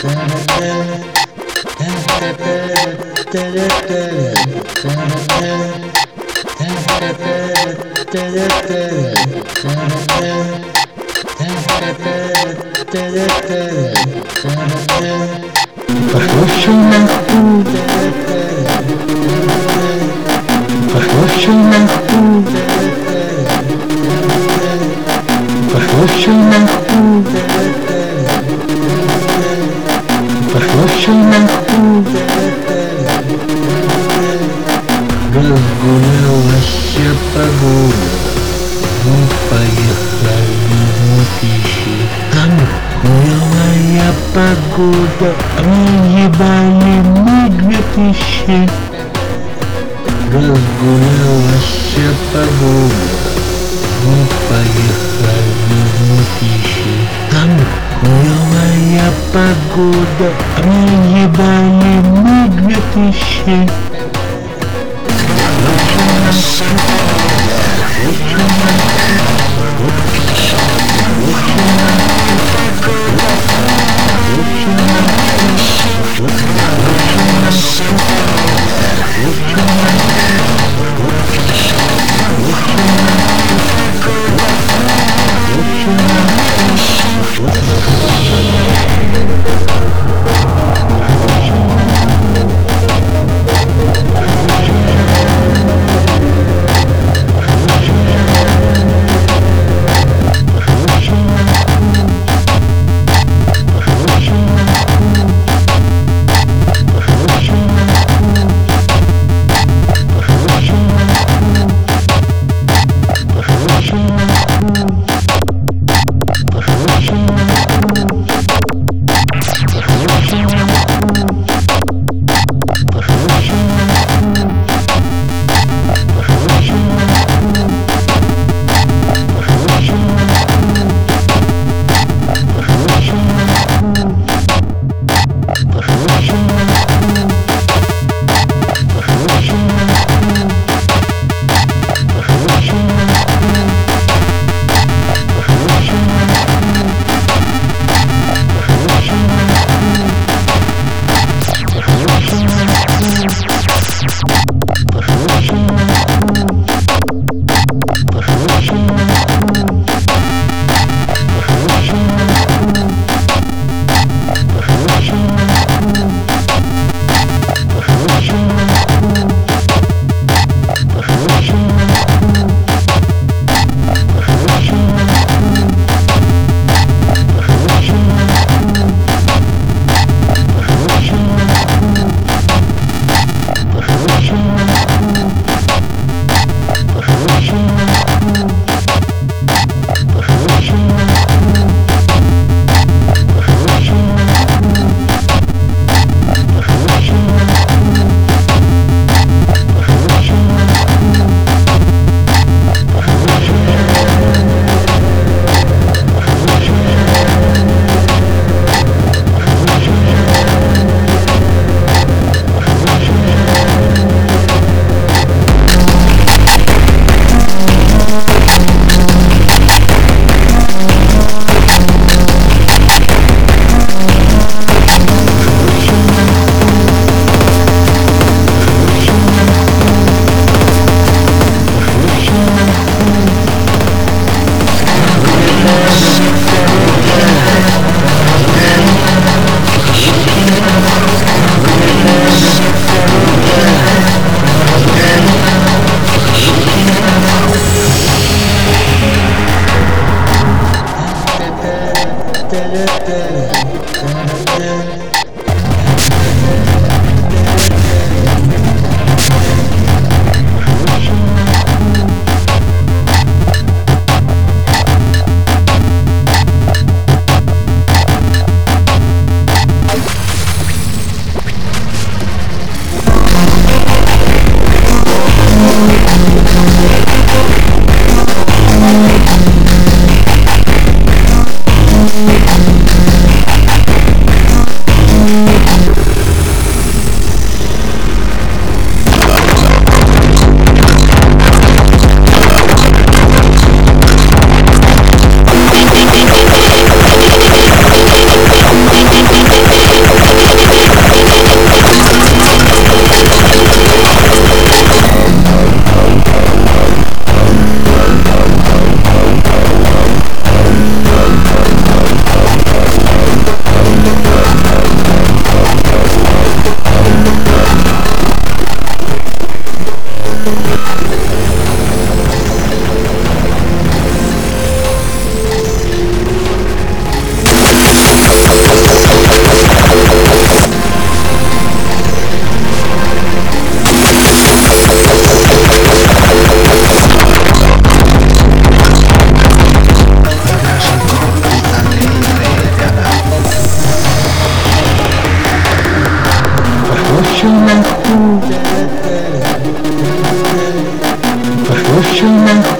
Пошло все нахуй. Пошло все нахуй. Пошло все нахуй. Тысячи. Разгулялась погода. Мы поехали в пищи. Там хуевая погода. Мы ебали мы две тысячи. da Yes. 我承认。